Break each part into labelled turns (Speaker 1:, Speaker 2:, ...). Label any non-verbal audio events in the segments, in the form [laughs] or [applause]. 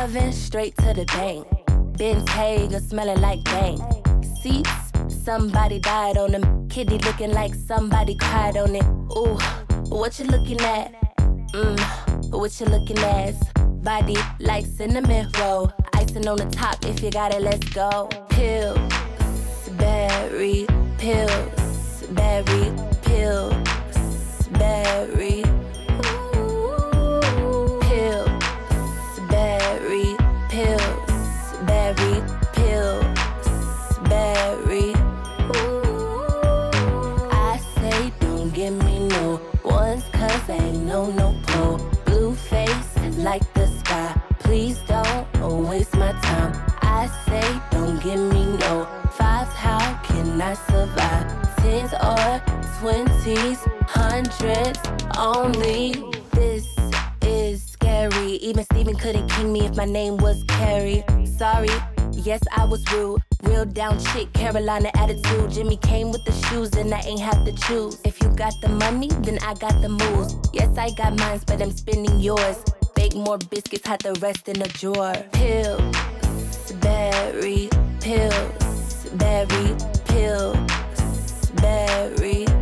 Speaker 1: Straight to the bank. Ben Hager smelling like bank. Seats, somebody died on them. Kitty looking like somebody cried on it. Ooh, what you looking at? Mmm, what you looking at? Body like cinnamon roll. Icing on the top, if you got it, let's go. Pills, berry, pills, berry, pills, berry. Only. This is scary. Even Steven couldn't king me if my name was Carrie. Sorry, yes, I was rude. Real down chick, Carolina attitude. Jimmy came with the shoes, and I ain't have to choose. If you got the money, then I got the moves. Yes, I got mines, but I'm spending yours. Bake more biscuits, hide the rest in a drawer. Pills, berry, pills, berry, pills, berry.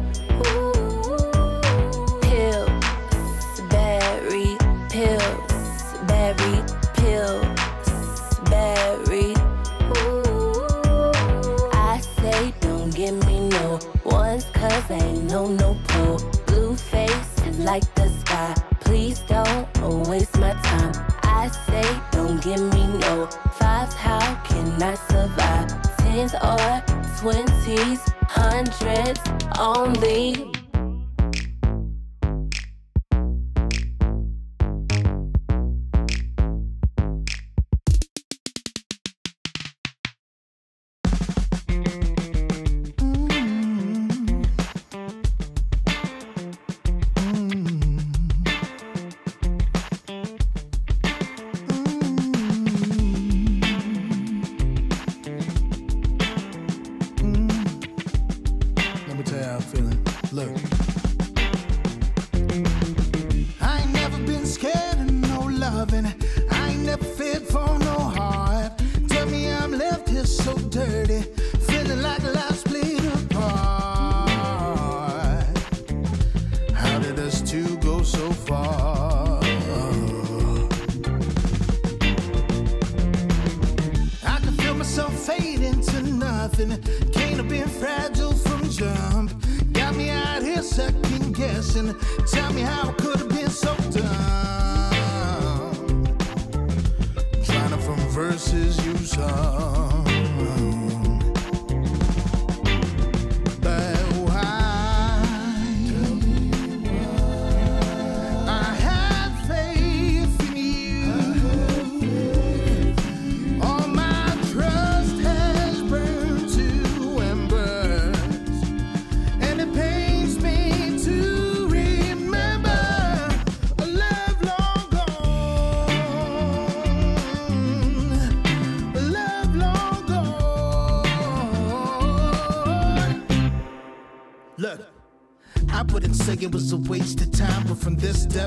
Speaker 1: No no. Blue face like the sky. Please don't waste my time. I say don't give me no fives. How can I survive? Tens or twenties, hundreds only.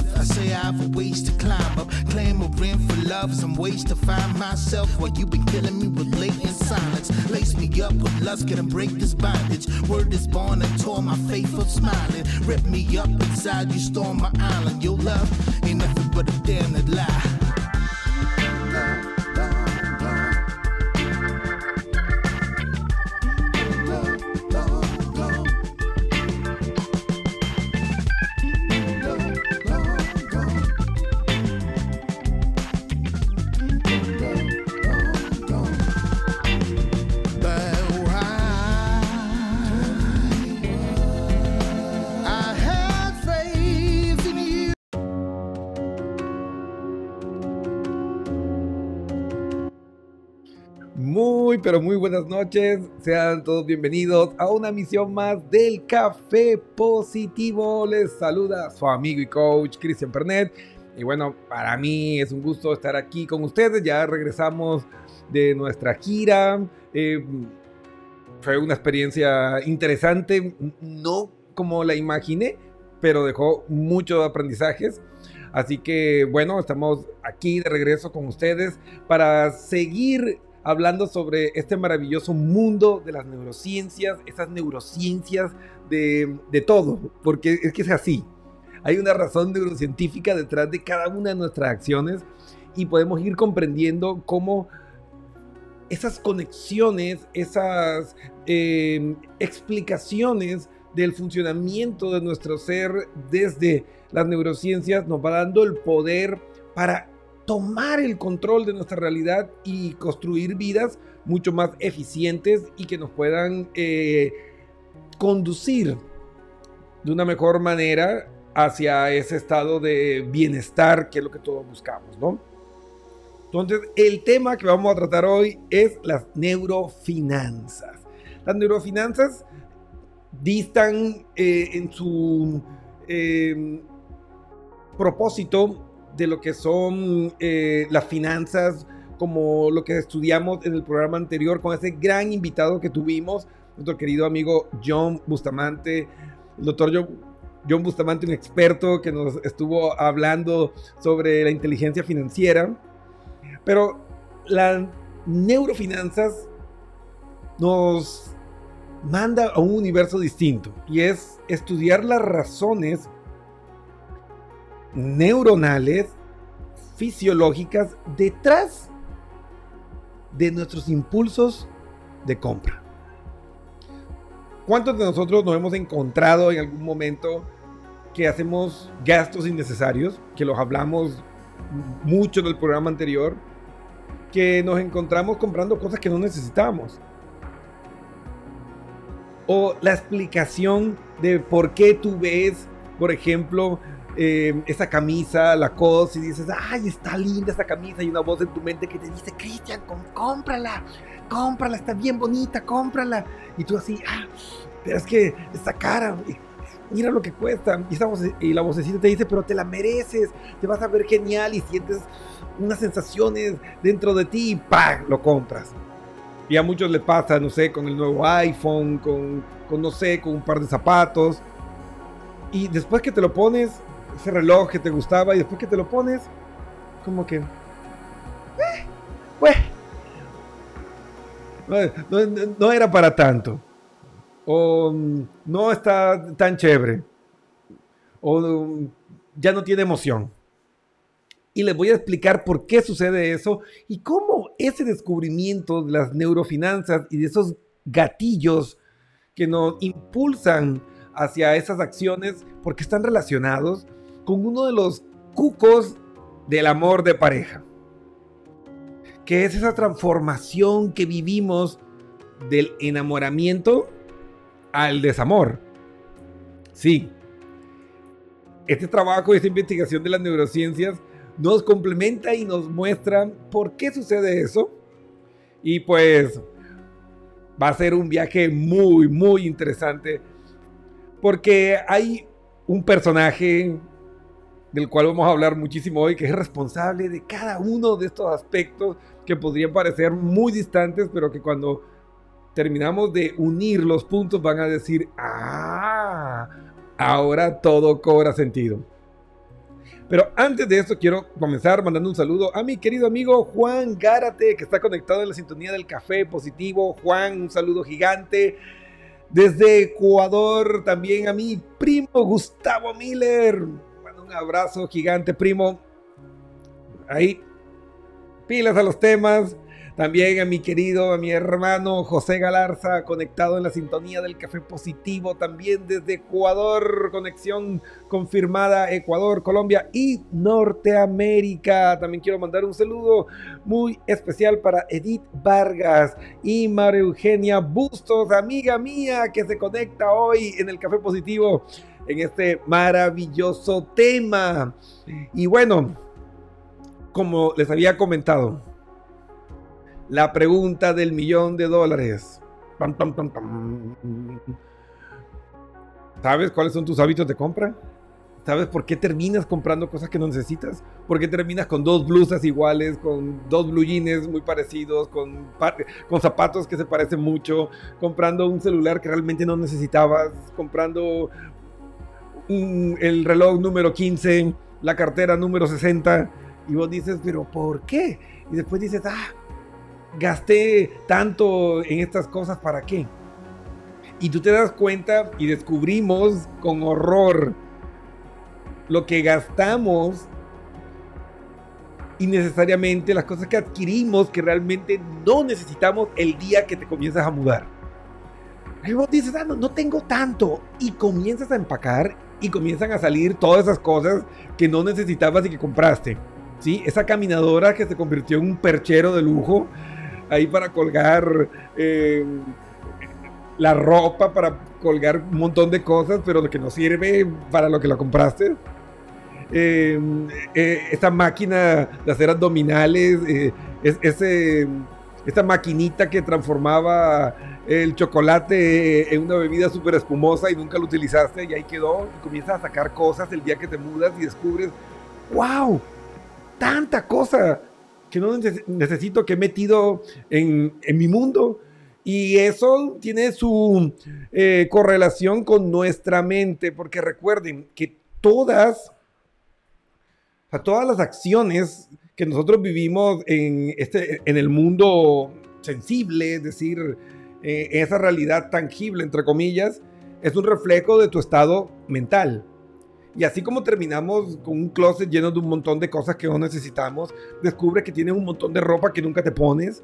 Speaker 2: Depth, I say I have a ways to climb up. Clamoring for love, some ways to find myself while you've been killing me with latent silence. Lace me up with lust, can break this bondage. Word is born and tore my faith of smiling. Rip me up inside, you storm my island. Your love ain't nothing but a damn lie.
Speaker 3: Pero muy buenas noches. Sean todos bienvenidos a una misión más del Café Positivo. Les saluda su amigo y coach Cristian Pernet. Y bueno, para mí es un gusto estar aquí con ustedes. Ya regresamos de nuestra gira. Eh, fue una experiencia interesante, no como la imaginé, pero dejó muchos aprendizajes. Así que bueno, estamos aquí de regreso con ustedes para seguir hablando sobre este maravilloso mundo de las neurociencias, esas neurociencias de, de todo, porque es que es así. Hay una razón neurocientífica detrás de cada una de nuestras acciones y podemos ir comprendiendo cómo esas conexiones, esas eh, explicaciones del funcionamiento de nuestro ser desde las neurociencias nos va dando el poder para tomar el control de nuestra realidad y construir vidas mucho más eficientes y que nos puedan eh, conducir de una mejor manera hacia ese estado de bienestar que es lo que todos buscamos, ¿no? Entonces, el tema que vamos a tratar hoy es las neurofinanzas. Las neurofinanzas distan eh, en su eh, propósito de lo que son eh, las finanzas, como lo que estudiamos en el programa anterior con ese gran invitado que tuvimos, nuestro querido amigo John Bustamante, el doctor John, Bustamante, un experto que nos estuvo hablando sobre la inteligencia financiera. Pero las neurofinanzas nos manda a un universo distinto y es estudiar las razones neuronales, fisiológicas, detrás de nuestros impulsos de compra. ¿Cuántos de nosotros nos hemos encontrado en algún momento que hacemos gastos innecesarios, que los hablamos mucho en el programa anterior, que nos encontramos comprando cosas que no necesitamos? O la explicación de por qué tú ves, por ejemplo, eh, esa camisa, la cos, y dices, ay, está linda esa camisa, y una voz en tu mente que te dice, Cristian, cómprala, cómprala, está bien bonita, cómprala. Y tú así, ah, pero es que está cara, mira lo que cuesta. Y, esa y la vocecita te dice, pero te la mereces, te vas a ver genial y sientes unas sensaciones dentro de ti y ¡pam! lo compras. Y a muchos le pasa, no sé, con el nuevo iPhone, con, con no sé, con un par de zapatos. Y después que te lo pones, ese reloj que te gustaba y después que te lo pones, como que... Eh, pues, no, era para tanto. O mm, no está tan chévere. O mm, ya no tiene emoción. Y les voy a explicar por qué sucede eso y cómo ese descubrimiento de las neurofinanzas y de esos gatillos que nos impulsan hacia esas acciones, porque están relacionados, con uno de los cucos del amor de pareja, que es esa transformación que vivimos del enamoramiento al desamor. Sí, este trabajo, esta investigación de las neurociencias nos complementa y nos muestra por qué sucede eso. Y pues va a ser un viaje muy, muy interesante. Porque hay un personaje del cual vamos a hablar muchísimo hoy, que es responsable de cada uno de estos aspectos que podrían parecer muy distantes, pero que cuando terminamos de unir los puntos van a decir, ah, ahora todo cobra sentido. Pero antes de eso quiero comenzar mandando un saludo a mi querido amigo Juan Gárate, que está conectado en la sintonía del café positivo. Juan, un saludo gigante. Desde Ecuador también a mi primo Gustavo Miller abrazo gigante, primo. Ahí, pilas a los temas. También a mi querido, a mi hermano José Galarza, conectado en la sintonía del Café Positivo, también desde Ecuador, conexión confirmada Ecuador, Colombia y Norteamérica. También quiero mandar un saludo muy especial para Edith Vargas y María Eugenia Bustos, amiga mía que se conecta hoy en el Café Positivo en este maravilloso tema. Y bueno, como les había comentado, la pregunta del millón de dólares. ¿Sabes cuáles son tus hábitos de compra? ¿Sabes por qué terminas comprando cosas que no necesitas? ¿Por qué terminas con dos blusas iguales, con dos blue jeans muy parecidos, con, con zapatos que se parecen mucho, comprando un celular que realmente no necesitabas, comprando el reloj número 15 la cartera número 60 y vos dices, pero ¿por qué? Y después dices, ah, gasté tanto en estas cosas, ¿para qué? Y tú te das cuenta y descubrimos con horror lo que gastamos innecesariamente, las cosas que adquirimos que realmente no necesitamos el día que te comienzas a mudar. Y vos dices, ah, no, no tengo tanto. Y comienzas a empacar y comienzan a salir todas esas cosas que no necesitabas y que compraste. ¿Sí? Esa caminadora que se convirtió en un perchero de lujo ahí para colgar eh, la ropa, para colgar un montón de cosas, pero que no sirve para lo que la compraste. Eh, eh, esta máquina de hacer abdominales, es, ese, esta maquinita que transformaba el chocolate en una bebida súper espumosa y nunca lo utilizaste y ahí quedó y comienzas a sacar cosas el día que te mudas y descubres, wow, tanta cosa que no necesito, que he metido en, mi mundo. Y eso tiene su eh, correlación con nuestra mente, porque recuerden que todas, todas las acciones que nosotros vivimos en, este, en el mundo sensible, es decir, eh, esa realidad tangible, entre comillas, es un reflejo de tu estado mental. Y así como terminamos con un closet lleno de un montón de cosas que no necesitamos, descubre que tienes un montón de ropa que nunca te pones.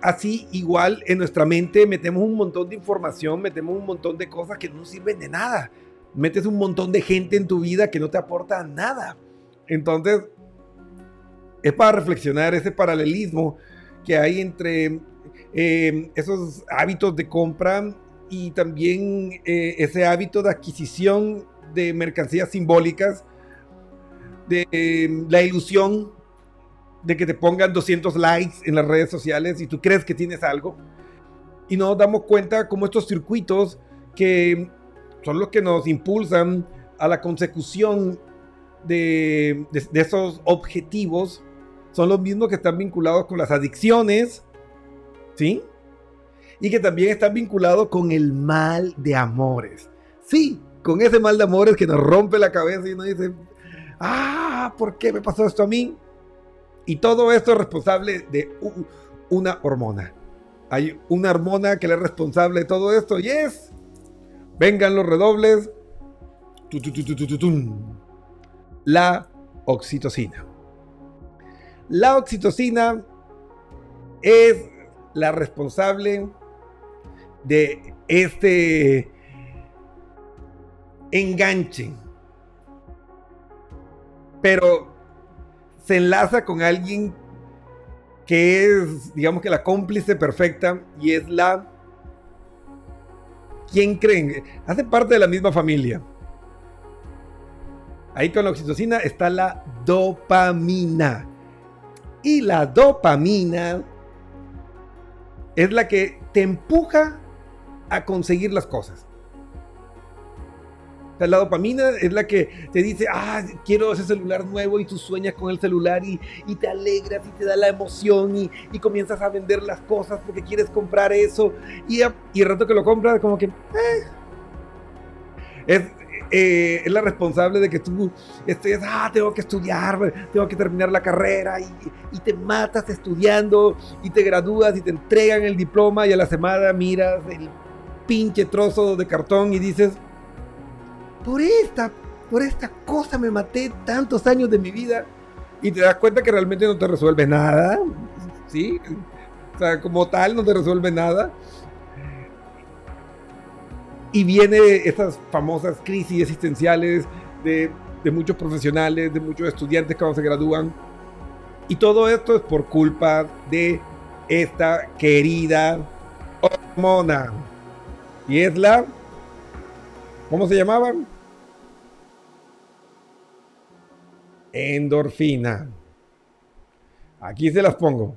Speaker 3: Así igual en nuestra mente metemos un montón de información, metemos un montón de cosas que no sirven de nada. Metes un montón de gente en tu vida que no te aporta nada. Entonces, es para reflexionar ese paralelismo que hay entre eh, esos hábitos de compra y también eh, ese hábito de adquisición de mercancías simbólicas, de em, la ilusión de que te pongan 200 likes en las redes sociales y tú crees que tienes algo. Y nos damos cuenta como estos circuitos que son los que nos impulsan a la consecución de, de, esos objetivos, son los mismos que están vinculados con las adicciones, ¿sí? Y que también están vinculados con el mal de amores. Sí, con ese mal de amores que nos rompe la cabeza y uno dice, ah, ¿por qué me pasó esto a mí? Y todo esto es responsable de una hormona. Hay una hormona que es responsable de todo esto y es, vengan los redobles, la oxitocina. La oxitocina es la responsable de este enganche. Pero se enlaza con alguien que es, digamos que la cómplice perfecta y es la... ¿Quién creen? Hace parte de la misma familia. Ahí con la oxitocina está la dopamina. Y la dopamina es la que te empuja a conseguir las cosas la dopamina es la que te dice, ah, quiero ese celular nuevo y tú sueñas con el celular y, te alegras y te da la emoción y, comienzas a vender las cosas porque quieres comprar eso y, y el rato que lo compras como que... Eh". Eh, es, la responsable de que tú estés, ah, tengo que estudiar, tengo que terminar la carrera y, y te matas estudiando y te gradúas y te entregan el diploma y a la semana miras el pinche trozo de cartón y dices, por esta, por esta cosa me maté tantos años de mi vida y te das cuenta que realmente no te resuelve nada, ¿sí? O sea, como tal no te resuelve nada. Y viene estas famosas crisis existenciales de, muchos profesionales, de muchos estudiantes cuando se gradúan. Y todo esto es por culpa de esta querida hormona. Y es la... ¿Cómo se llamaban? endorfina. Aquí se las pongo.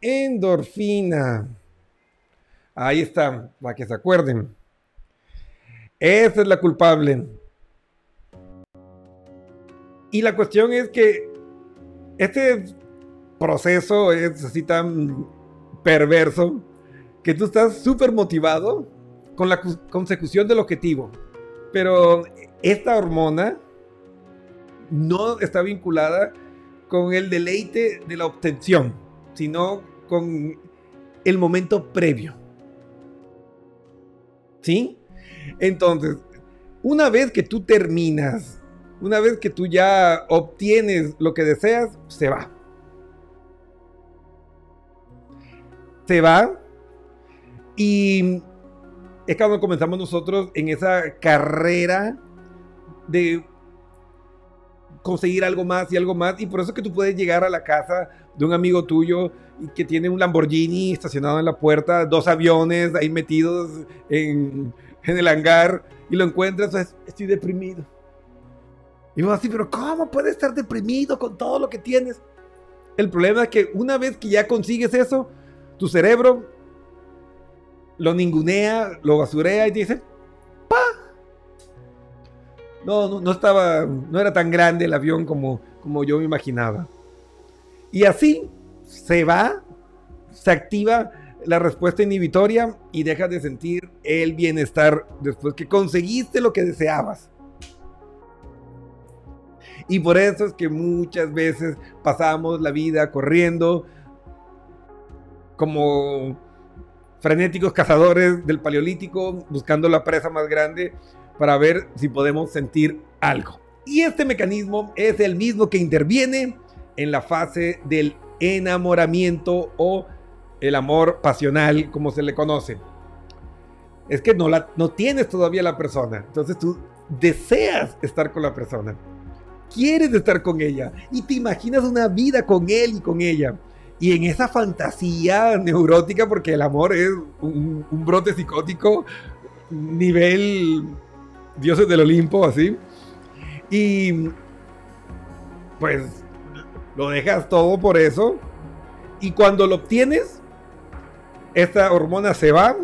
Speaker 3: Endorfina. Ahí está, para que se acuerden. Esa es la culpable. Y la cuestión es que este proceso es así tan perverso que tú estás súper motivado con la consecución del objetivo. Pero esta hormona no está vinculada con el deleite de la obtención, sino con el momento previo. ¿Sí? Entonces, una vez que tú terminas, una vez que tú ya obtienes lo que deseas, se va. Se va. Y es cuando comenzamos nosotros en esa carrera de conseguir algo más y algo más. Y por eso es que tú puedes llegar a la casa de un amigo tuyo que tiene un Lamborghini estacionado en la puerta, dos aviones ahí metidos en, el hangar y lo encuentras, estoy deprimido. Y vos así, pero ¿cómo puedes estar deprimido con todo lo que tienes? El problema es que una vez que ya consigues eso, tu cerebro lo ningunea, lo basurea y dice, ¡pa! No, no, estaba, no era tan grande el avión como, como yo me imaginaba. Y así se va, se activa la respuesta inhibitoria y dejas de sentir el bienestar después que conseguiste lo que deseabas. Y por eso es que muchas veces pasamos la vida corriendo como frenéticos cazadores del Paleolítico buscando la presa más grande para ver si podemos sentir algo. Y este mecanismo es el mismo que interviene en la fase del enamoramiento o el amor pasional, como se le conoce. Es que no, la, no tienes todavía la persona, entonces tú deseas estar con la persona, quieres estar con ella y te imaginas una vida con él y con ella. Y en esa fantasía neurótica, porque el amor es un, brote psicótico, nivel dioses del Olimpo, así. Y pues lo dejas todo por eso. Y cuando lo obtienes, esta hormona se va.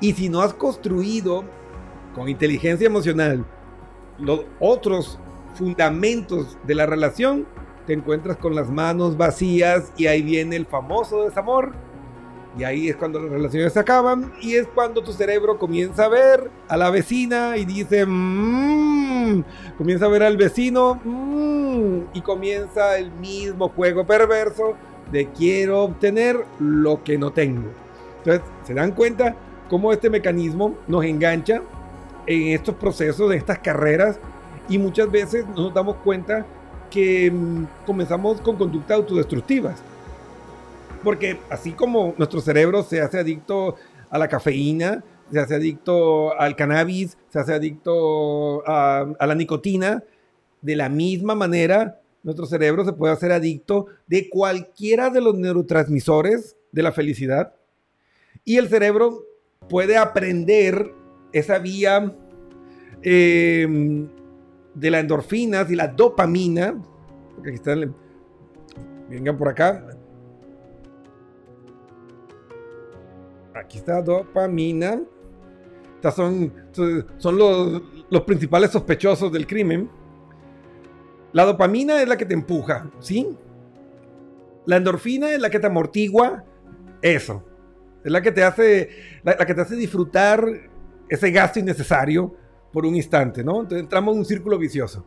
Speaker 3: Y si no has construido con inteligencia emocional los otros fundamentos de la relación, te encuentras con las manos vacías y ahí viene el famoso desamor. Y ahí es cuando las relaciones se acaban y es cuando tu cerebro comienza a ver a la vecina y dice, mmm, comienza a ver al vecino mmm, y comienza el mismo juego perverso de quiero obtener lo que no tengo. Entonces, ¿se dan cuenta cómo este mecanismo nos engancha en estos procesos, de estas carreras? Y muchas veces nos damos cuenta que mm, comenzamos con conductas autodestructivas. Porque así como nuestro cerebro se hace adicto a la cafeína, se hace adicto al cannabis, se hace adicto a, la nicotina, de la misma manera nuestro cerebro se puede hacer adicto de cualquiera de los neurotransmisores de la felicidad. Y el cerebro puede aprender esa vía eh, de las endorfinas y la dopamina, porque aquí están, vengan por acá. Aquí está dopamina. Estas son, son los, los principales sospechosos del crimen. La dopamina es la que te empuja, ¿sí? La endorfina es la que te amortigua eso. Es la que te hace, la que te hace disfrutar ese gasto innecesario por un instante, ¿no? Entonces entramos en un círculo vicioso.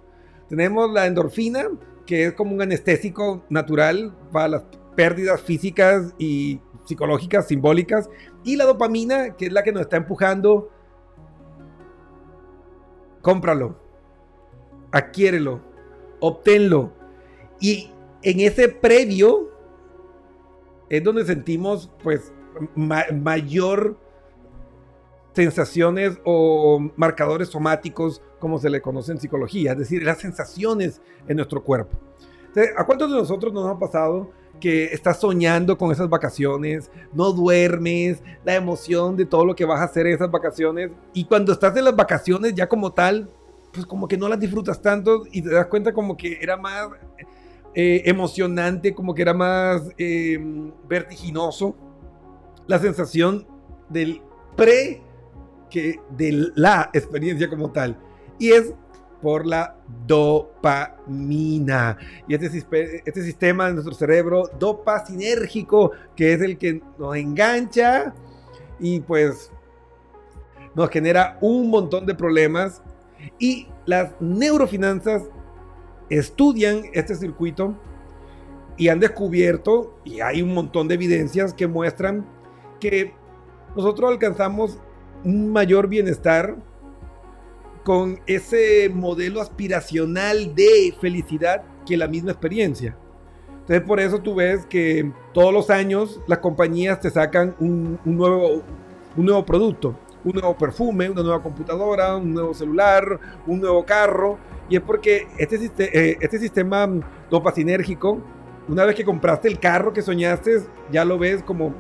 Speaker 3: Tenemos la endorfina, que es como un anestésico natural para las pérdidas físicas y psicológicas, simbólicas, y la dopamina, que es la que nos está empujando. Cómpralo, adquiérelo, obténlo. Y en ese previo es donde sentimos pues mayor sensaciones o marcadores somáticos, como se le conoce en psicología, es decir, las sensaciones en nuestro cuerpo. ¿A cuántos de nosotros nos ha pasado que estás soñando con esas vacaciones, no duermes, la emoción de todo lo que vas a hacer en esas vacaciones, y cuando estás en las vacaciones ya como tal, pues como que no las disfrutas tanto y te das cuenta como que era más eh, emocionante, como que era más em, vertiginoso la sensación del pre que de la experiencia como tal. Y es por la dopamina. Y este, este sistema de nuestro cerebro dopasinérgico, que es el que nos engancha y pues nos genera un montón de problemas. Y las neurofinanzas estudian este circuito y han descubierto, y hay un montón de evidencias que muestran que nosotros alcanzamos un mayor bienestar con ese modelo aspiracional de felicidad que la misma experiencia. Entonces por eso tú ves que todos los años las compañías te sacan un, nuevo, un nuevo producto, un nuevo perfume, una nueva computadora, un nuevo celular, un nuevo carro. Y es porque este, eh, este sistema dopacinérgico, una vez que compraste el carro que soñaste, ya lo ves como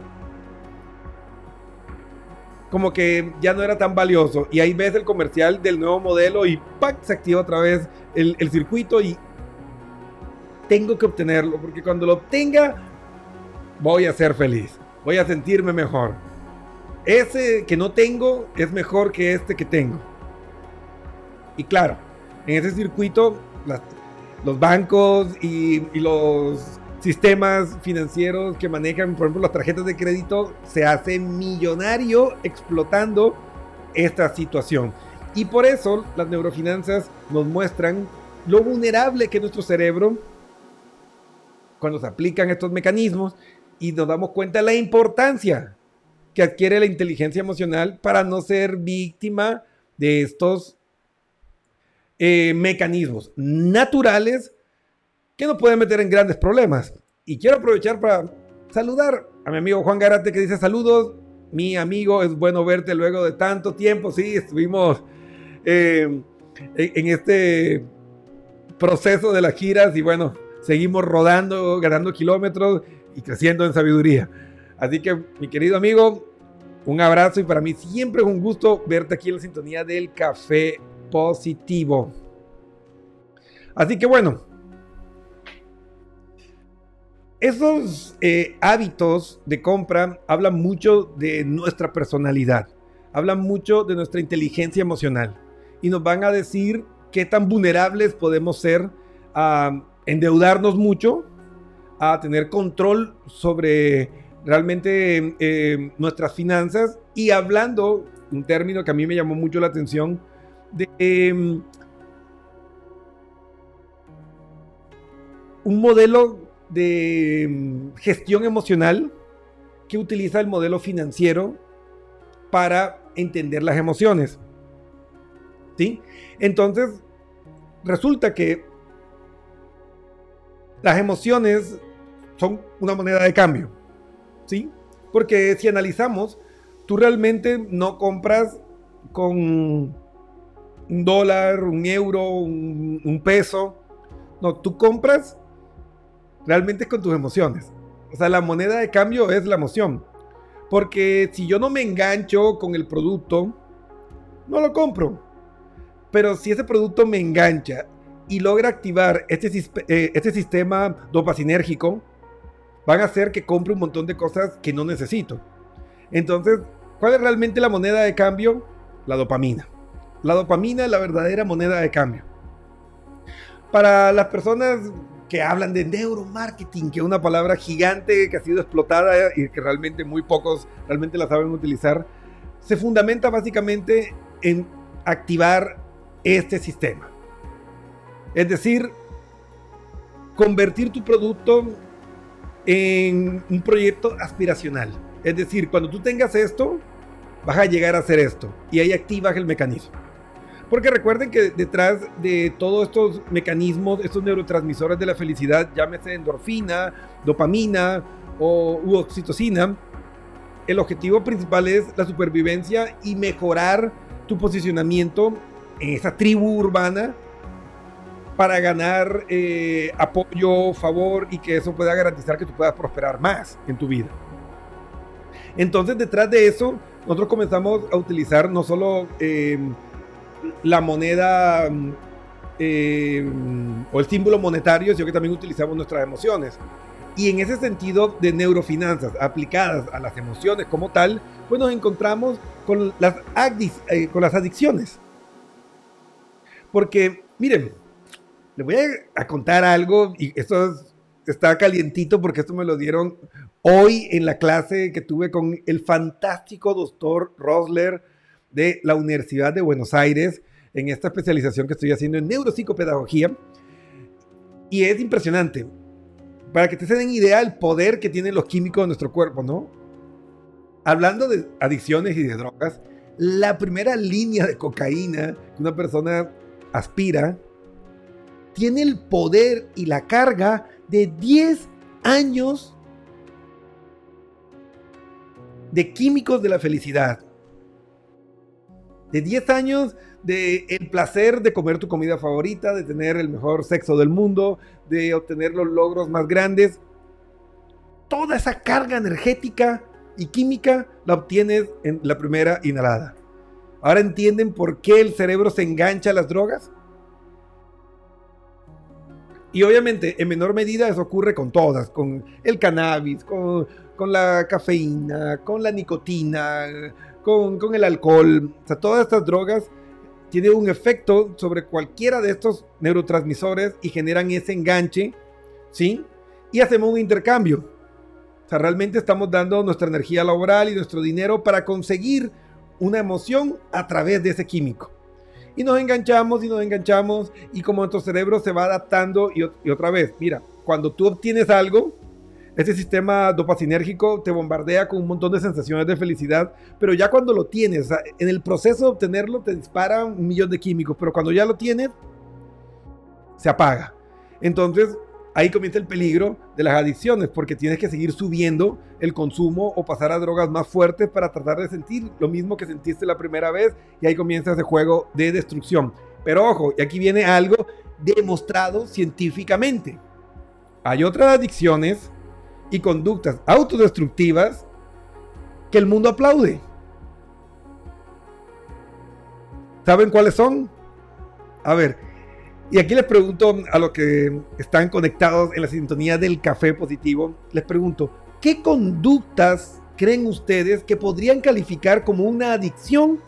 Speaker 3: como que ya no era tan valioso. Y ahí ves el comercial del nuevo modelo y ¡pac! se activa otra vez el, el circuito y tengo que obtenerlo, porque cuando lo obtenga voy a ser feliz, voy a sentirme mejor. Ese que no tengo es mejor que este que tengo. Y claro, en ese circuito los bancos y, y los sistemas financieros que manejan, por ejemplo, las tarjetas de crédito, se hace millonario explotando esta situación. Y por eso las neurofinanzas nos muestran lo vulnerable que es nuestro cerebro cuando se aplican estos mecanismos y nos damos cuenta de la importancia que adquiere la inteligencia emocional para no ser víctima de estos eh, mecanismos naturales que nos pueden meter en grandes problemas. Y quiero aprovechar para saludar a mi amigo Juan Garate que dice saludos. Mi amigo, es bueno verte luego de tanto tiempo. Sí, estuvimos eh, en este proceso de las giras y bueno, seguimos rodando, ganando kilómetros y creciendo en sabiduría. Así que, mi querido amigo, un abrazo y para mí siempre es un gusto verte aquí en la sintonía del café positivo. Así que bueno, esos eh, hábitos de compra hablan mucho de nuestra personalidad, hablan mucho de nuestra inteligencia emocional y nos van a decir qué tan vulnerables podemos ser a endeudarnos mucho, a tener control sobre realmente eh, nuestras finanzas y hablando, un término que a mí me llamó mucho la atención, de em, un modelo de mm, gestión emocional que utiliza el modelo financiero para entender las emociones. ¿Sí? Entonces, resulta que las emociones son una moneda de cambio. ¿Sí? Porque si analizamos, tú realmente no compras con un dólar, un euro, un, un peso. No, tú compras realmente con tus emociones. O sea, la moneda de cambio es la emoción. Porque si yo no me engancho con el producto, no lo compro. Pero si ese producto me engancha y logra activar este, eh, este sistema dopacinérgico, van a hacer que compre un montón de cosas que no necesito. Entonces, ¿cuál es realmente la moneda de cambio? La dopamina. La dopamina es la verdadera moneda de cambio. Para las personas que hablan de neuromarketing, que es una palabra gigante que ha sido explotada y que realmente muy pocos realmente la saben utilizar, se fundamenta básicamente en activar este sistema. Es decir, convertir tu producto en un proyecto aspiracional. Es decir, cuando tú tengas esto, vas a llegar a hacer esto. Y ahí activas el mecanismo. Porque recuerden que detrás de todos estos mecanismos, estos neurotransmisores de la felicidad, llámese endorfina, dopamina o oxitocina, el objetivo principal es la supervivencia y mejorar tu posicionamiento en esa tribu urbana para ganar eh, apoyo, favor y que eso pueda garantizar que tú puedas prosperar más en tu vida. Entonces, detrás de eso, nosotros comenzamos a utilizar no solo... Eh, la moneda mm, eh, o el símbolo monetario, sino que también utilizamos nuestras emociones. Y en ese sentido de neurofinanzas aplicadas a las emociones como tal, pues nos encontramos con las, eh, adicciones. Porque, miren, les voy a, contar algo, y esto está calientito porque esto me lo dieron hoy en la clase que tuve con el fantástico doctor Rosler de la Universidad de Buenos Aires en esta especialización que estoy haciendo en neuropsicopedagogía. Y es impresionante. Para que te se den idea del poder que tienen los químicos en nuestro cuerpo, ¿no? Hablando de adicciones y de drogas, la primera línea de cocaína que una persona aspira tiene el poder y la carga de 10 años de químicos de la felicidad. De 10 años de el placer de comer tu comida favorita, de tener el mejor sexo del mundo, de obtener los logros más grandes. Toda esa carga energética y química la obtienes en la primera inhalada. Ahora entienden por qué el cerebro se engancha a las drogas. Y obviamente en menor medida eso ocurre con todas, con el cannabis, con, la cafeína, con la nicotina, con, el alcohol. O sea, todas estas drogas tienen un efecto sobre cualquiera de estos neurotransmisores y generan ese enganche, ¿sí? Y hacemos un intercambio. O sea, realmente estamos dando nuestra energía laboral y nuestro dinero para conseguir una emoción a través de ese químico. Y nos enganchamos y nos enganchamos y como nuestro cerebro se va adaptando y, otra vez, mira, cuando tú obtienes algo, ese sistema dopacinérgico te bombardea con un montón de sensaciones de felicidad, pero ya cuando lo tienes, en el proceso de obtenerlo te dispara un millón de químicos, pero cuando ya lo tienes, se apaga. Entonces, ahí comienza el peligro de las adicciones, porque tienes que seguir subiendo el consumo o pasar a drogas más fuertes para tratar de sentir lo mismo que sentiste la primera vez y ahí comienza ese juego de destrucción. Pero ojo, y aquí viene algo demostrado científicamente. Hay otras adicciones y conductas autodestructivas que el mundo aplaude. ¿Saben cuáles son? A ver, y aquí les pregunto a los que están conectados en la sintonía del café positivo, les pregunto, ¿qué conductas creen ustedes que podrían calificar como una adicción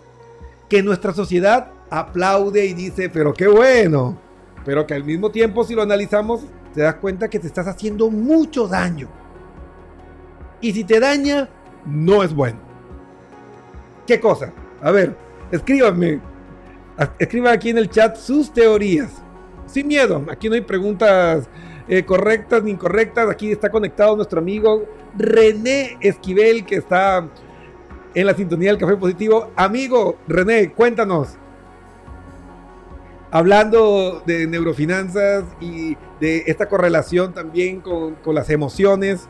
Speaker 3: que nuestra sociedad aplaude y dice, pero qué bueno, pero que al mismo tiempo si lo analizamos, te das cuenta que te estás haciendo mucho daño? Y si te daña, no es bueno. ¿Qué cosa? A ver, escríbanme. Escriban aquí en el chat sus teorías sin miedo. Aquí no hay preguntas eh, correctas ni incorrectas. Aquí está conectado nuestro amigo René Esquivel, que está en la sintonía del Café Positivo. Amigo René, cuéntanos. Hablando de neurofinanzas y de esta correlación también con, las emociones,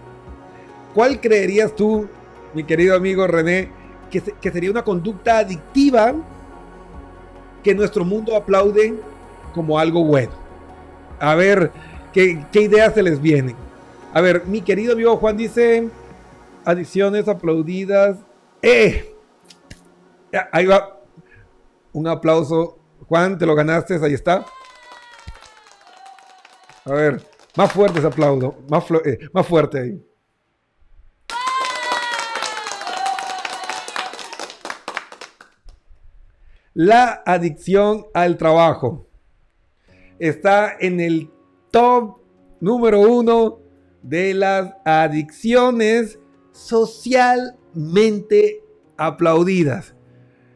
Speaker 3: ¿cuál creerías tú, mi querido amigo René, que, sería una conducta adictiva que nuestro mundo aplaude como algo bueno. A ver, ¿qué, ideas se les vienen? A ver, mi querido amigo Juan dice, adiciones aplaudidas. ¡Eh! ahí va. Un aplauso. Juan, te lo ganaste, ahí está. A ver, más fuerte ese aplauso, más, eh, más fuerte ahí. La adicción al trabajo está en el top número uno de las adicciones socialmente aplaudidas.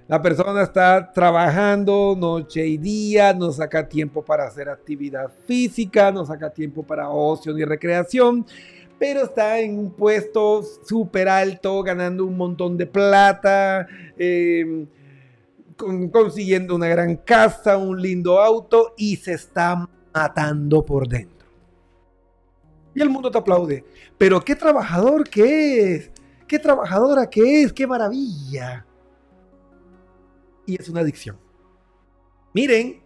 Speaker 3: La persona está trabajando noche y día, no saca tiempo para hacer actividad física, no saca tiempo para ocio ni recreación, pero está en un puesto súper alto, ganando un montón de plata, eh, consiguiendo una gran casa, un lindo auto y se está matando por dentro. Y el mundo te aplaude. Pero qué trabajador que es, qué trabajadora que es, qué maravilla. Y es una adicción. Miren,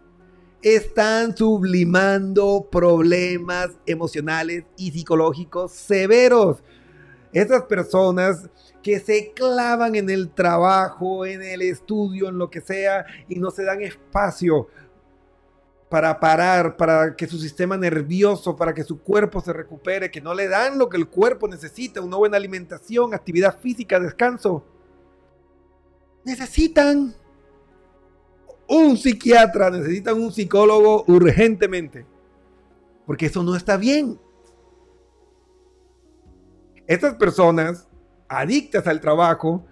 Speaker 3: están sublimando problemas emocionales y psicológicos severos. Esas personas que se clavan en el trabajo, en el estudio, en lo que sea, y no se dan espacio para parar, para que su sistema nervioso, para que su cuerpo se recupere, que no le dan lo que el cuerpo necesita, una buena alimentación, actividad física, descanso. Necesitan un psiquiatra, necesitan un psicólogo urgentemente, porque eso no está bien. Estas personas adictas al trabajo.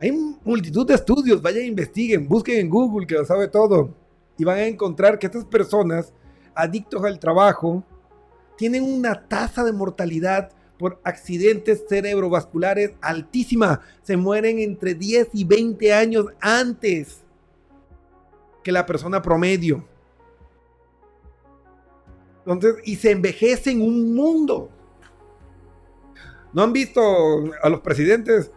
Speaker 3: Hay multitud de estudios, vayan, investiguen, busquen en Google que lo sabe todo y van a encontrar que estas personas adictos al trabajo tienen una tasa de mortalidad por accidentes cerebrovasculares altísima. Se mueren entre 10 y 20 años antes que la persona promedio. Entonces, y se envejece en un mundo. ¿No han visto a los presidentes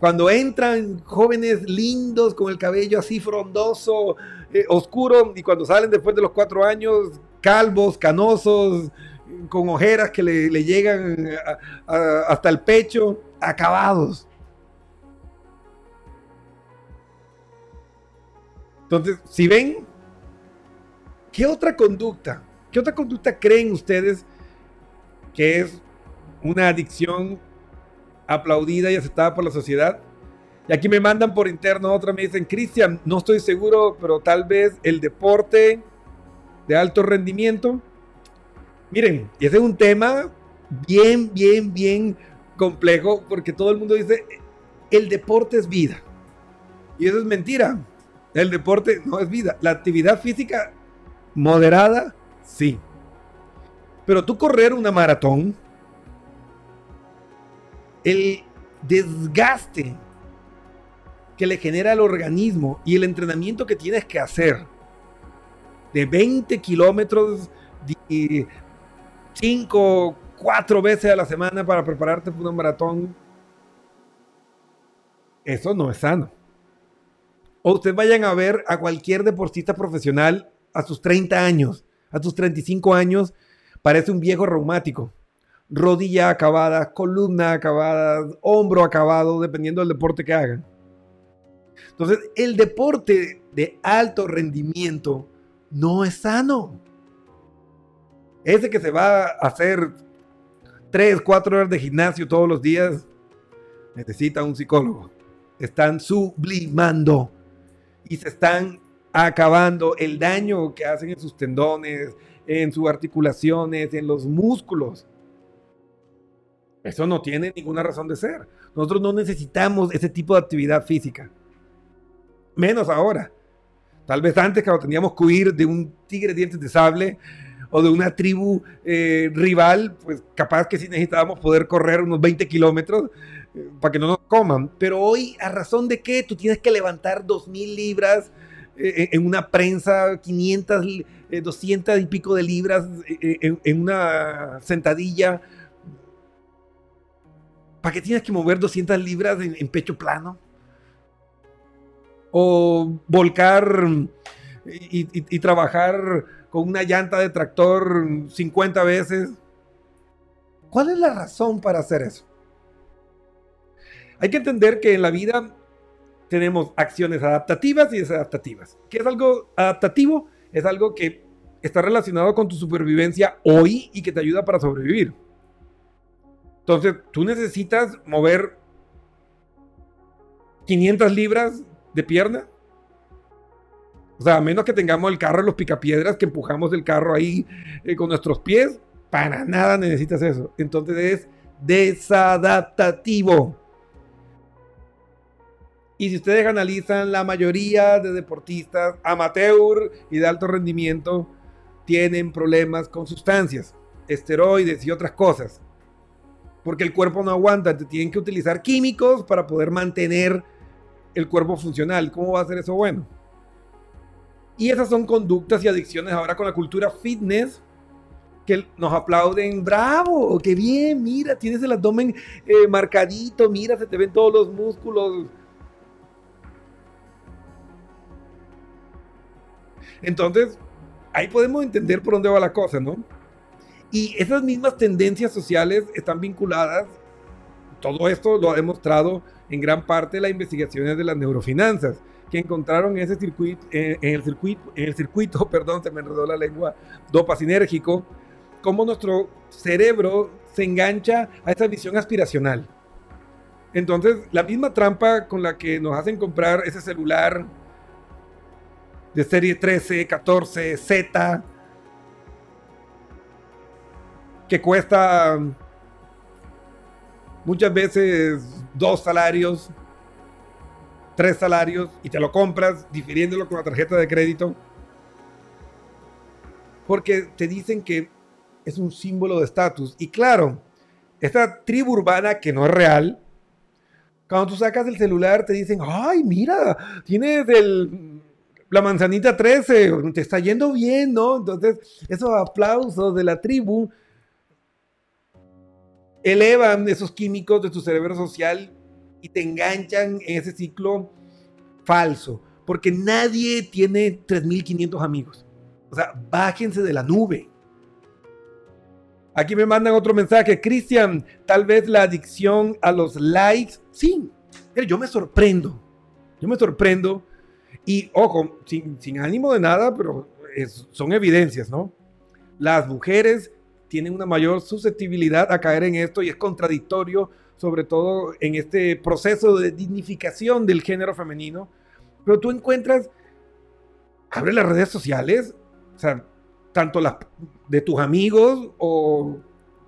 Speaker 3: cuando entran jóvenes lindos con el cabello así frondoso, eh, oscuro, y cuando salen después de los cuatro años, calvos, canosos, con ojeras que le, llegan hasta el pecho, acabados. Entonces, si ven, ¿qué otra conducta? ¿Qué otra conducta creen ustedes que es una adicción aplaudida y aceptada por la sociedad? Y aquí me mandan por interno otra, me dicen, Cristian, no estoy seguro, pero tal vez el deporte de alto rendimiento. Miren, ese es un tema bien, bien, bien complejo porque todo el mundo dice, el deporte es vida. Y eso es mentira. El deporte no es vida. La actividad física moderada, sí. Pero tú correr una maratón, el desgaste que le genera al organismo y el entrenamiento que tienes que hacer de 20 kilómetros, 5, 4 veces a la semana para prepararte para una maratón, eso no es sano. O ustedes vayan a ver a cualquier deportista profesional a sus 30 años, a sus 35 años, parece un viejo reumático. Rodilla acabada, columna acabada, hombro acabado, dependiendo del deporte que hagan. Entonces, el deporte de alto rendimiento no es sano. Ese que se va a hacer 3, 4 horas de gimnasio todos los días, necesita un psicólogo. Están sublimando y se están acabando el daño que hacen en sus tendones, en sus articulaciones, en los músculos. Eso no tiene ninguna razón de ser. Nosotros no necesitamos ese tipo de actividad física. Menos ahora. Tal vez antes cuando teníamos que huir de un tigre dientes de sable o de una tribu eh, rival, pues capaz que sí necesitábamos poder correr unos 20 kilómetros para que no nos coman. Pero hoy, ¿a razón de qué? Tú tienes que levantar 2.000 libras eh, en una prensa, 500, 200 eh, y pico de libras eh, en, una sentadilla. ¿Para qué tienes que mover 200 libras en, pecho plano? O volcar y, y trabajar con una llanta de tractor 50 veces. ¿Cuál es la razón para hacer eso? Hay que entender que en la vida tenemos acciones adaptativas y desadaptativas. ¿Qué es algo adaptativo? Es algo que está relacionado con tu supervivencia hoy y que te ayuda para sobrevivir. Entonces, tú necesitas mover 500 libras de pierna. O sea, a menos que tengamos el carro en los picapiedras, que empujamos el carro ahí eh, con nuestros pies, para nada necesitas eso. Entonces es desadaptativo. Y si ustedes analizan, la mayoría de deportistas amateur y de alto rendimiento tienen problemas con sustancias, esteroides y otras cosas. Porque el cuerpo no aguanta, te tienen que utilizar químicos para poder mantener el cuerpo funcional. ¿Cómo va a ser eso bueno? Y esas son conductas y adicciones ahora con la cultura fitness que nos aplauden, bravo, qué bien, mira, tienes el abdomen eh, marcadito, mira, se te ven todos los músculos Entonces, ahí podemos entender por dónde va la cosa, ¿no? Y esas mismas tendencias sociales están vinculadas, todo esto lo ha demostrado en gran parte las investigaciones de las neurofinanzas, que encontraron ese circuito, en, el circuito, en el circuito, perdón, se me enredó la lengua, dopasinérgico, cómo nuestro cerebro se engancha a esa visión aspiracional. Entonces, la misma trampa con la que nos hacen comprar ese celular de serie 13, 14, Z, que cuesta muchas veces dos salarios, tres salarios, y te lo compras difiriéndolo con la tarjeta de crédito. porque te dicen que es un símbolo de estatus. Y claro, esta tribu urbana que no es real, cuando tú sacas el celular te dicen, ay, mira, tienes el, la manzanita 13, te está yendo bien, ¿no? Entonces, esos aplausos de la tribu elevan esos químicos de tu cerebro social y te enganchan en ese ciclo falso, porque nadie tiene 3.500 amigos. O sea, bájense de la nube. Aquí me mandan otro mensaje. Cristian, tal vez la adicción a los likes. Sí, yo me sorprendo. Yo me sorprendo. Y ojo, sin, ánimo de nada, pero son evidencias, ¿no? Las mujeres tienen una mayor susceptibilidad a caer en esto y es contradictorio, sobre todo en este proceso de dignificación del género femenino. Pero tú encuentras, abre las redes sociales, o sea, tanto las de tus amigos o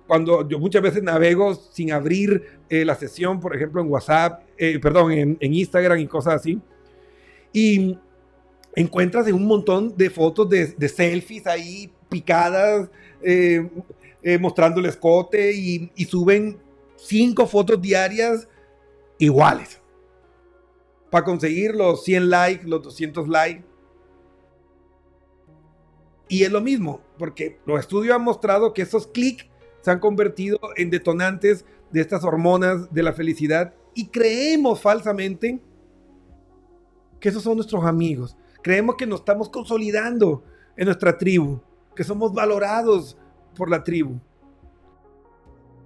Speaker 3: cuando yo muchas veces navego sin abrir eh, la sesión, por ejemplo, en WhatsApp, eh, perdón, en, Instagram y cosas así. Y encuentras un montón de fotos de, selfies ahí picadas, eh, mostrando el escote y, y suben cinco fotos diarias iguales para conseguir los 100 likes, los 200 likes. Y es lo mismo, porque los estudios han mostrado que esos clics se han convertido en detonantes de estas hormonas de la felicidad y creemos falsamente que esos son nuestros amigos. Creemos que nos estamos consolidando en nuestra tribu, que somos valorados por la tribu.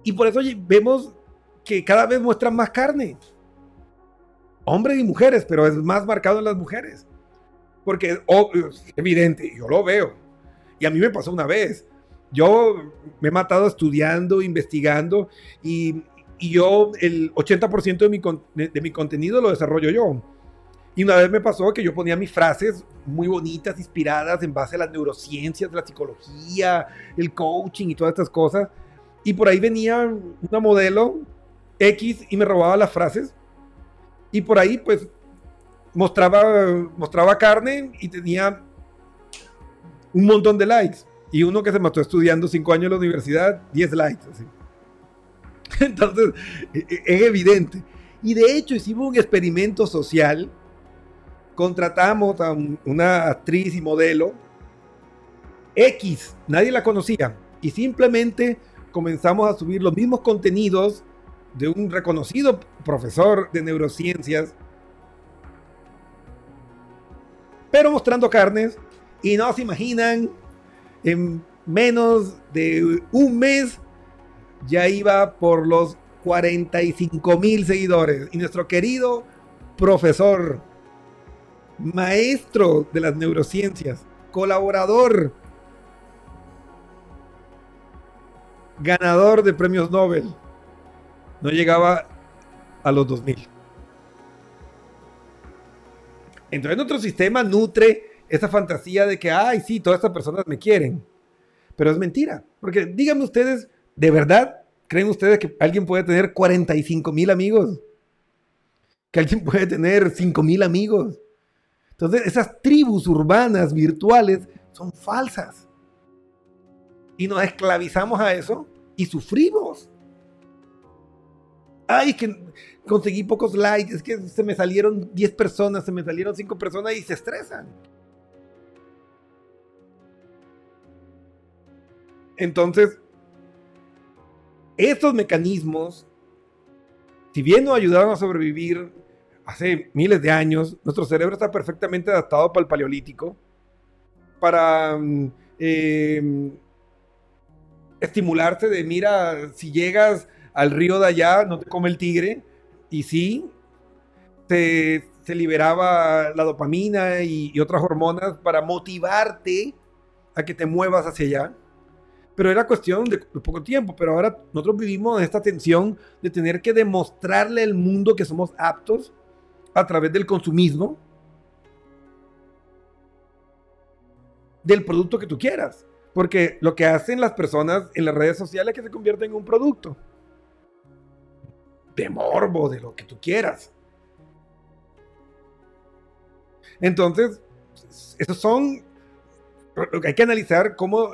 Speaker 3: Y por eso vemos que cada vez muestran más carne. Hombres y mujeres, pero es más marcado en las mujeres. Porque oh, es evidente, yo lo veo y a mí me pasó una vez. Yo me he matado estudiando, investigando y, yo el 80% de mi, de, mi contenido lo desarrollo yo. Y una vez me pasó que yo ponía mis frases muy bonitas, inspiradas en base a las neurociencias, la psicología, el coaching y todas estas cosas. Y por ahí venía una modelo X y me robaba las frases. Y por ahí pues mostraba, mostraba carne y tenía un montón de likes. Y uno que se mató estudiando cinco años en la universidad, 10 likes. [laughs] Entonces, e, e, es evidente. Y de hecho hicimos un experimento social. Contratamos a una actriz y modelo X, nadie la conocía. Y simplemente comenzamos a subir los mismos contenidos de un reconocido profesor de neurociencias, pero mostrando carnes y no se imaginan, en menos de un mes ya iba por los 45 mil seguidores. Y nuestro querido profesor, maestro de las neurociencias, colaborador, ganador de premios Nobel, no llegaba a los 2000. Entonces nuestro sistema nutre esa fantasía de que, ay, sí, todas estas personas me quieren. Pero es mentira. Porque díganme ustedes, ¿de verdad creen ustedes que alguien puede tener 45 mil amigos? Que alguien puede tener 5 mil amigos. Entonces, esas tribus urbanas virtuales son falsas. Y nos esclavizamos a eso y sufrimos. Ay, que conseguí pocos likes, es que se me salieron 10 personas, se me salieron 5 personas y se estresan. Entonces, estos mecanismos, si bien nos ayudaron a sobrevivir hace miles de años, nuestro cerebro está perfectamente adaptado para el paleolítico, para mm, em, estimularse de, mira, si llegas al río de allá, no te come el tigre, y sí, se, liberaba la dopamina y otras hormonas para motivarte a que te muevas hacia allá pero era cuestión de, poco tiempo. Pero ahora nosotros vivimos esta tensión de tener que demostrarle al mundo que somos aptos a través del consumismo del producto que tú quieras. Porque lo que hacen las personas en las redes sociales es que se convierten en un producto. De morbo, de lo que tú quieras. Entonces, esos son hay que analizar cómo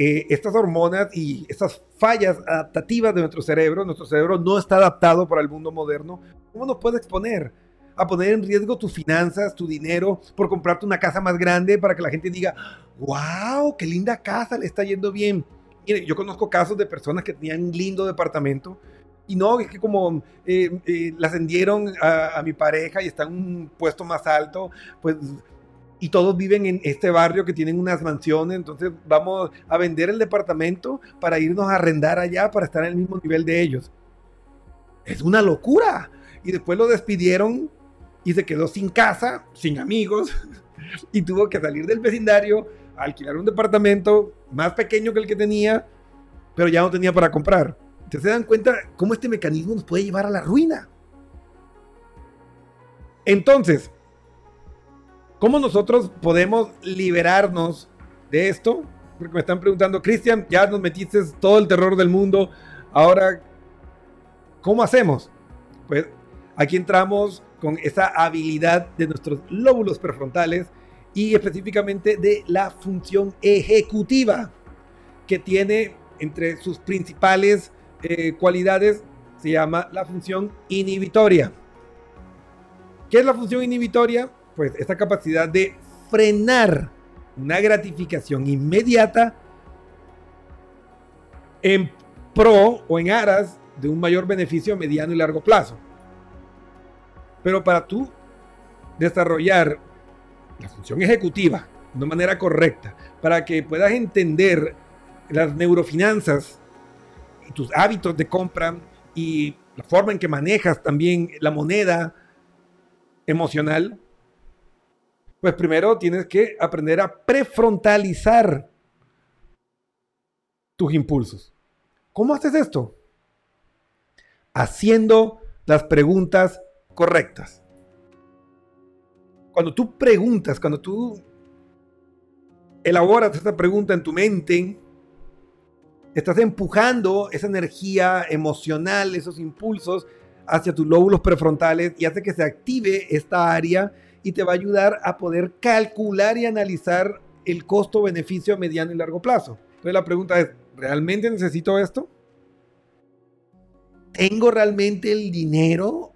Speaker 3: eh, estas hormonas y estas fallas adaptativas de nuestro cerebro, nuestro cerebro no está adaptado para el mundo moderno, ¿cómo nos puede exponer? A poner en riesgo tus finanzas, tu dinero, por comprarte una casa más grande para que la gente diga, wow, qué linda casa, le está yendo bien. Mire, yo conozco casos de personas que tenían un lindo departamento y no, es que como eh, eh, la ascendieron a, a, mi pareja y está en un puesto más alto, pues y todos viven en este barrio que tienen unas mansiones, entonces vamos a vender el departamento para irnos a arrendar allá para estar en el mismo nivel de ellos. Es una locura. Y después lo despidieron y se quedó sin casa, sin amigos, [laughs] y tuvo que salir del vecindario, alquilar un departamento más pequeño que el que tenía, pero ya no tenía para comprar. Entonces se dan cuenta cómo este mecanismo nos puede llevar a la ruina. Entonces, ¿Cómo nosotros podemos liberarnos de esto? Porque me están preguntando, Cristian, ya nos metiste todo el terror del mundo, ahora, ¿cómo hacemos? Pues aquí entramos con esa habilidad de nuestros lóbulos prefrontales y específicamente de la función ejecutiva que tiene entre sus principales eh, cualidades, se llama la función inhibitoria. ¿Qué es la función inhibitoria? Pues esta capacidad de frenar una gratificación inmediata en pro o en aras de un mayor beneficio mediano y largo plazo. Pero para tú desarrollar la función ejecutiva de una manera correcta, para que puedas entender las neurofinanzas y tus hábitos de compra y la forma en que manejas también la moneda emocional, pues primero tienes que aprender a prefrontalizar tus impulsos. ¿Cómo haces esto? Haciendo las preguntas correctas. Cuando tú preguntas, cuando tú elaboras esta pregunta en tu mente, estás empujando esa energía emocional, esos impulsos hacia tus lóbulos prefrontales y hace que se active esta área y te va a ayudar a poder calcular y analizar el costo-beneficio a mediano y largo plazo. Entonces la pregunta es, ¿realmente necesito esto? ¿Tengo realmente el dinero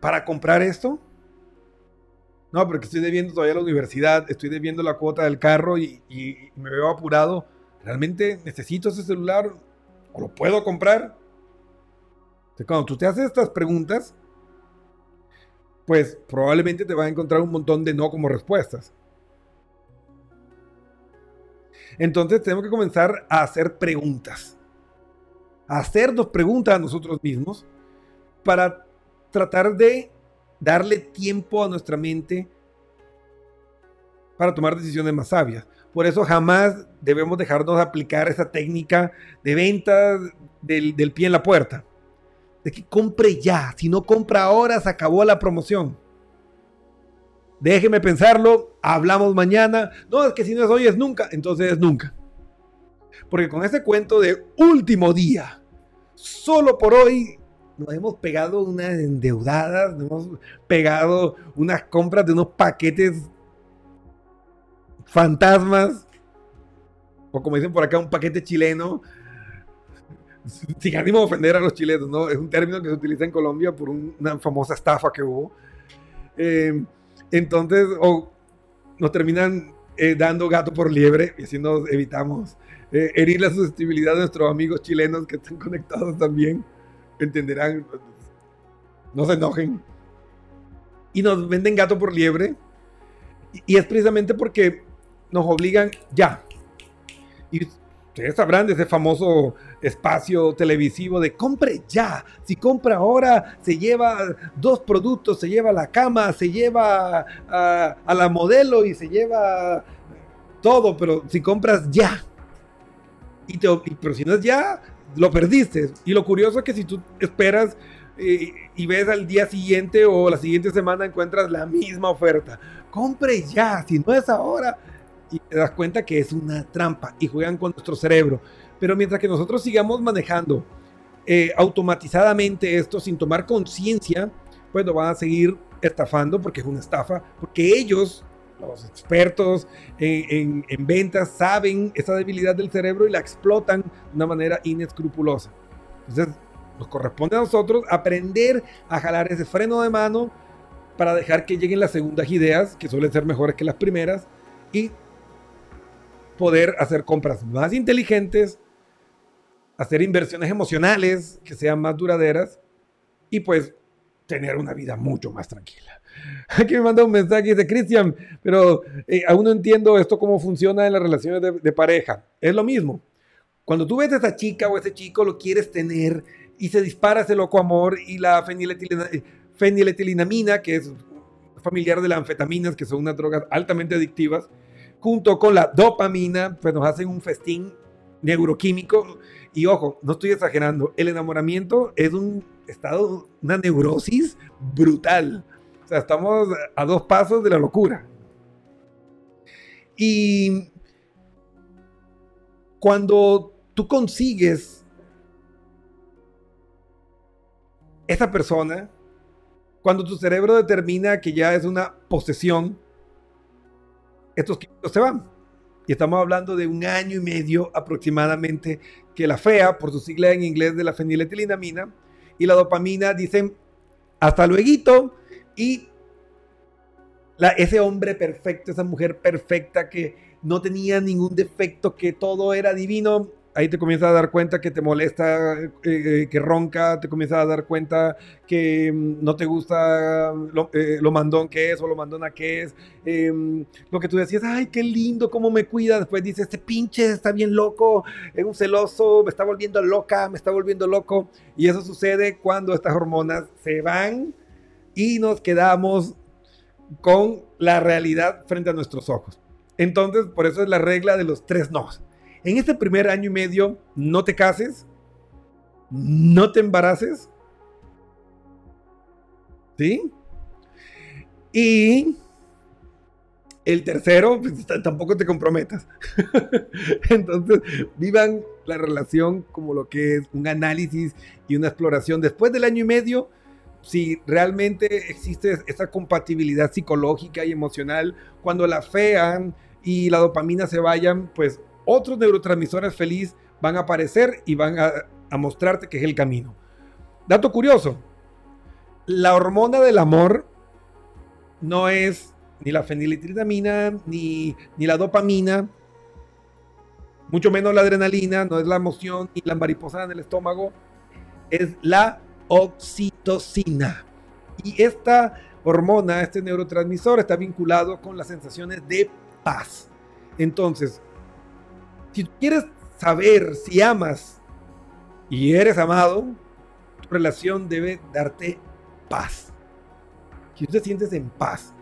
Speaker 3: para comprar esto? No, porque estoy debiendo todavía la universidad, estoy debiendo la cuota del carro y, me veo apurado. ¿Realmente necesito ese celular? ¿O lo puedo comprar? Cuando tú te haces estas preguntas, pues probablemente te vas a encontrar un montón de no como respuestas. Entonces tenemos que comenzar a hacer preguntas. A hacernos preguntas a nosotros mismos para tratar de darle tiempo a nuestra mente para tomar decisiones más sabias. Por eso jamás debemos dejarnos aplicar esa técnica de venta del, del pie en la puerta de que compre ya. Si no compra ahora, se acabó la promoción. Déjeme pensarlo, hablamos mañana. No, es que si no es hoy es nunca, entonces es nunca. Porque con ese cuento de último día, solo por hoy, nos hemos pegado unas endeudadas, nos hemos pegado unas compras de unos paquetes fantasmas, o como dicen por acá, un paquete chileno, sin ánimo de ofender a los chilenos, ¿no? Es un término que se utiliza en Colombia por una famosa estafa que hubo. Eh, entonces, o nos terminan eh, dando gato por liebre y así nos evitamos eh, herir la susceptibilidad de nuestros amigos chilenos que están conectados también. Entenderán, no se enojen. Y nos venden gato por liebre. Y, y es precisamente porque nos obligan ya. Y ustedes sabrán de ese famoso espacio televisivo de compre ya. Si compra ahora, se lleva dos productos, se lleva la cama, se lleva a, la modelo y se lleva todo, pero si compras ya. Y te, pero si no es ya, lo perdiste. Y lo curioso es que si tú esperas eh, y ves al día siguiente o la siguiente semana encuentras la misma oferta. Compre ya, si no es ahora, y te das cuenta que es una trampa y juegan con nuestro cerebro. Pero mientras que nosotros sigamos manejando eh, automatizadamente esto sin tomar conciencia, pues nos van a seguir estafando porque es una estafa, porque ellos los expertos en, en, ventas saben esa debilidad del cerebro y la explotan de una manera inescrupulosa. Entonces, nos corresponde a nosotros aprender a jalar ese freno de mano para dejar que lleguen las segundas ideas, que suelen ser mejores que las primeras, y poder hacer compras más inteligentes, hacer inversiones emocionales que sean más duraderas y pues tener una vida mucho más tranquila. [laughs] Aquí me manda un mensaje dice, Cristian, pero eh, aún no entiendo esto cómo funciona en las relaciones de, pareja. Es lo mismo. Cuando tú ves a esa chica o ese chico, lo quieres tener y se dispara ese loco amor y la feniletilinamina, que es familiar de las anfetaminas, que son unas drogas altamente adictivas, junto con la dopamina, pues nos hacen un festín neuroquímico. Y ojo, no estoy exagerando, el enamoramiento es un estado, una neurosis brutal. O sea, estamos a dos pasos de la locura. Y cuando tú consigues esa persona, cuando tu cerebro determina que ya es una posesión, estos químicos se van. Y estamos hablando de un año y medio aproximadamente que la FEA, por su sigla en inglés de la feniletilinamina, y la dopamina dicen hasta luego y ese hombre perfecto, esa mujer perfecta que no tenía ningún defecto, que todo era divino, ahí te comienzas a dar cuenta que te molesta, eh, eh, que ronca, te comienzas a dar cuenta que mm, no te gusta eh, lo, mandón que es o lo mandona que es. Em, lo que tú decías, ay, qué lindo, cómo me cuida. Después dices, este pinche está bien loco, es un celoso, me está volviendo loca, me está volviendo loco. Y eso sucede cuando estas hormonas se van y nos quedamos con la realidad frente a nuestros ojos. Entonces, por eso es la regla de los tres nos en este primer año y medio, no te cases, no te embaraces. ¿Sí? Y el tercero, pues, tampoco te comprometas. [laughs] Entonces, vivan la relación como lo que es un análisis y una exploración. Después del año y medio, si realmente existe esa compatibilidad psicológica y emocional, cuando la fean y la dopamina se vayan, pues otros neurotransmisores feliz van a aparecer y van a, mostrarte que es el camino. Dato curioso, la hormona del amor no es ni la feniletilamina, ni, ni la dopamina, mucho menos la adrenalina, no es la emoción ni la mariposa en el estómago, es la oxitocina. Y esta hormona, este neurotransmisor, está vinculado con las sensaciones de paz. Entonces, si quieres saber si amas y eres amado, tu relación debe darte paz. Si tú te sientes en paz,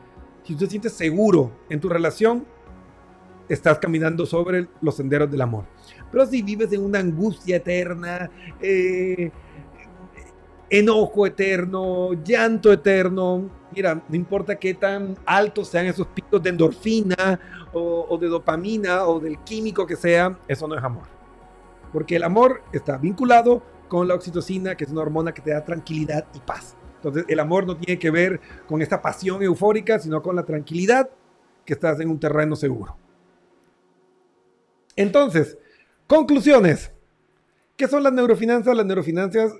Speaker 3: si tú te sientes seguro en tu relación, estás caminando sobre los senderos del amor. Pero si vives en una angustia eterna, eh, enojo eterno, llanto eterno. Mira, no importa qué tan altos sean esos picos de endorfina o, de dopamina o del químico que sea, eso no es amor. Porque el amor está vinculado con la oxitocina, que es una hormona que te da tranquilidad y paz. Entonces, el amor no tiene que ver con esta pasión eufórica, sino con la tranquilidad que estás en un terreno seguro. Entonces, conclusiones. ¿Qué son las neurofinanzas? Las neurofinanzas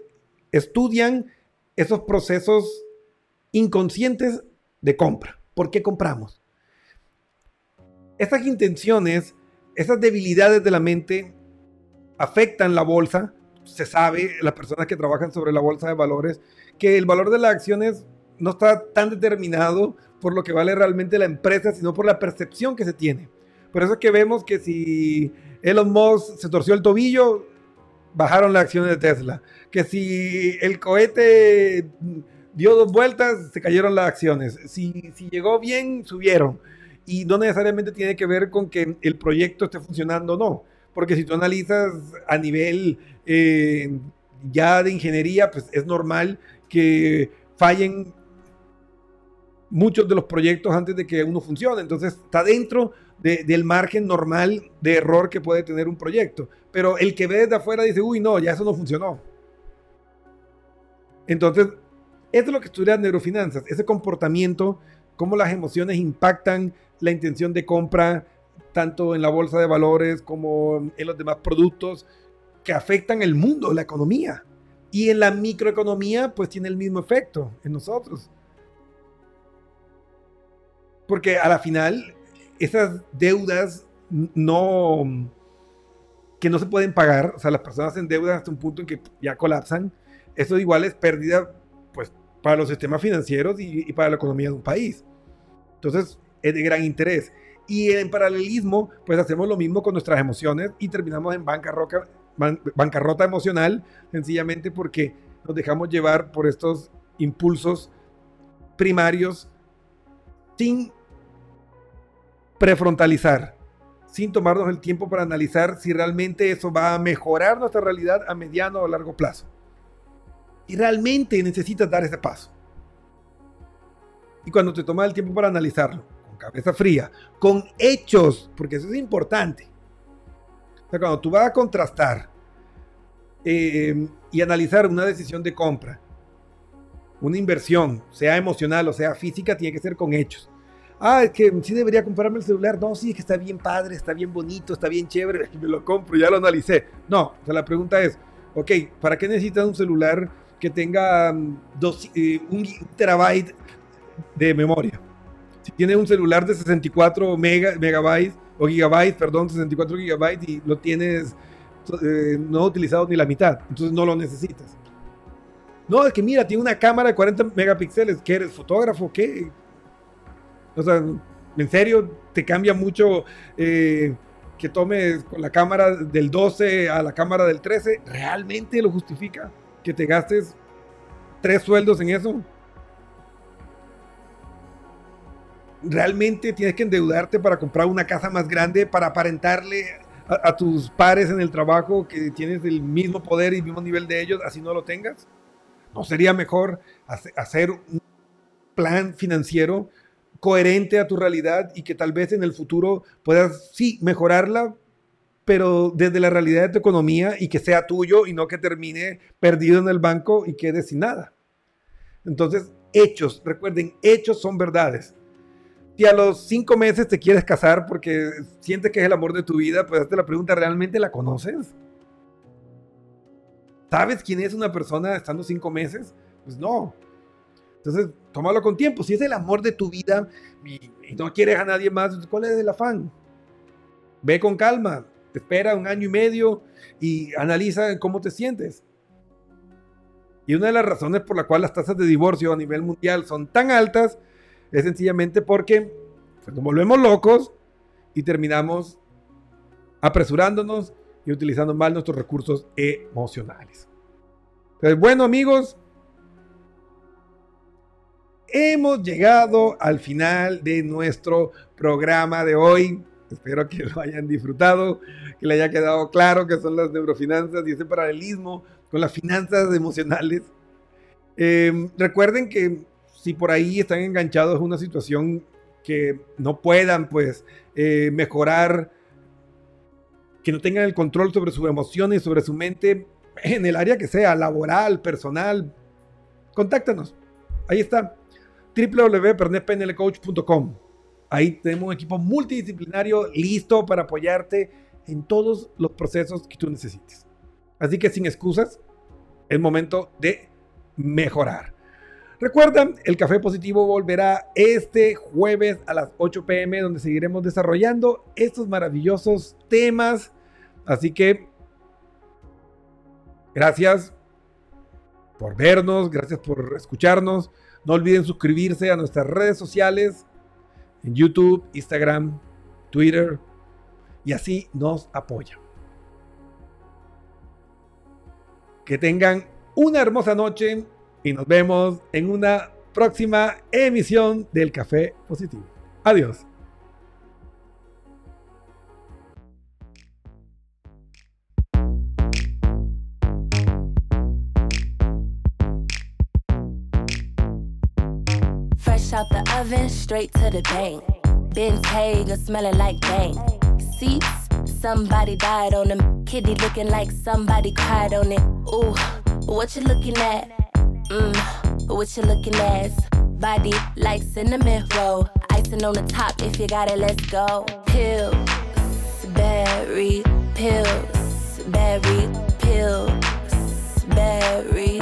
Speaker 3: estudian esos procesos inconscientes de compra. ¿Por qué compramos? Esas intenciones, esas debilidades de la mente afectan la bolsa. Se sabe, las personas que trabajan sobre la bolsa de valores, que el valor de las acciones no está tan determinado por lo que vale realmente la empresa, sino por la percepción que se tiene. Por eso es que vemos que si Elon Musk se torció el tobillo, bajaron las acciones de Tesla. Que si el cohete dio dos vueltas, se cayeron las acciones. Si, si llegó bien, subieron. Y no necesariamente tiene que ver con que el proyecto esté funcionando o no. Porque si tú analizas a nivel eh, ya de ingeniería, pues es normal que fallen muchos de los proyectos antes de que uno funcione. Entonces está dentro del margen normal de error que puede tener un proyecto. Pero el que ve desde afuera dice, uy, no, ya eso no funcionó. Entonces, esto es lo que estudia neurofinanzas, ese comportamiento, cómo las emociones impactan la intención de compra tanto en la bolsa de valores como en los demás productos que afectan el mundo, la economía. Y en la microeconomía, pues tiene el mismo efecto en nosotros. Porque a la final, esas deudas que no se pueden pagar, o sea, las personas en deuda hasta un punto en que ya colapsan, eso igual es pérdida, pues, para los sistemas financieros y, para la economía de un país. Entonces, es de gran interés. Y en paralelismo, pues hacemos lo mismo con nuestras emociones y terminamos en bancarrota, bancarrota emocional, sencillamente porque nos dejamos llevar por estos impulsos primarios sin prefrontalizar, sin tomarnos el tiempo para analizar si realmente eso va a mejorar nuestra realidad a mediano o largo plazo. Y realmente necesitas dar ese paso. Y cuando te tomas el tiempo para analizarlo, con cabeza fría, con hechos, porque eso es importante. O sea, cuando tú vas a contrastar eh, y analizar una decisión de compra, una inversión, sea emocional o sea física, tiene que ser con hechos ah, es que sí debería comprarme el celular. No, sí, es que está bien padre, está bien bonito, está bien chévere, [laughs] me lo compro, ya lo analicé. No, o sea, la pregunta es, ok, ¿para qué necesitas un celular que tenga mm, dos, eh, un terabyte de memoria? Si tienes un celular de 64 megabytes, o gigabytes, perdón, 64 gigabytes y lo tienes eh, no utilizado ni la mitad, entonces no lo necesitas. No, es que mira, tiene una cámara de 40 megapíxeles, ¿qué eres fotógrafo? ¿Qué? O sea, en serio, te cambia mucho eh, que tomes la cámara del 12 a la cámara del 13. ¿Realmente lo justifica que te gastes tres sueldos en eso? ¿Realmente tienes que endeudarte para comprar una casa más grande para aparentarle a, a tus pares en el trabajo que tienes el mismo poder y el mismo nivel de ellos, así no lo tengas? ¿No sería mejor hacer un plan financiero coherente a tu realidad y que tal vez en el futuro puedas, sí, mejorarla, pero desde la realidad de tu economía y que sea tuyo y no que termine perdido en el banco y quede sin nada. Entonces, hechos, recuerden, hechos son verdades. Si a los cinco meses te quieres casar porque sientes que es el amor de tu vida, pues hazte la pregunta, ¿realmente la conoces? ¿Sabes quién es una persona estando cinco meses? Pues no. Entonces, tómalo con tiempo. Si es el amor de tu vida y, no quieres a nadie más, ¿cuál es el afán? Ve con calma, espera un año y medio y analiza cómo te sientes. Y una de las razones por la cual las tasas de divorcio a nivel mundial son tan altas es sencillamente porque pues, nos volvemos locos y terminamos apresurándonos y utilizando mal nuestros recursos emocionales. Entonces, bueno amigos, hemos llegado al final de nuestro programa de hoy. Espero que lo hayan disfrutado, que le haya quedado claro que son las neurofinanzas y ese paralelismo con las finanzas emocionales. Em, recuerden que si por ahí están enganchados en una situación que no puedan pues eh, mejorar, que no tengan el control sobre sus emociones, sobre su mente, en el área que sea, laboral, personal, contáctanos. Ahí está www.pernetpnlcoach.com. Ahí tenemos un equipo multidisciplinario listo para apoyarte en todos los procesos que tú necesites. Así que sin excusas, es momento de mejorar. Recuerda, el Café Positivo volverá este jueves a las 8 pm, donde seguiremos desarrollando estos maravillosos temas. Así que, gracias por vernos, gracias por escucharnos. No olviden suscribirse a nuestras redes sociales en YouTube, Instagram, Twitter y así nos apoyan. Que tengan una hermosa noche y nos vemos en una próxima emisión del Café Positivo. Adiós.
Speaker 1: Out the oven, straight to the bank. Ben's Hager smelling like bank. Seats, somebody died on them. Kitty looking like somebody cried on it. Ooh, what you looking at? Mmm, what you looking at? Body like cinnamon roll. Icing on the top. If you got it, let's go. Pills, berry, pills, berry, pills, berry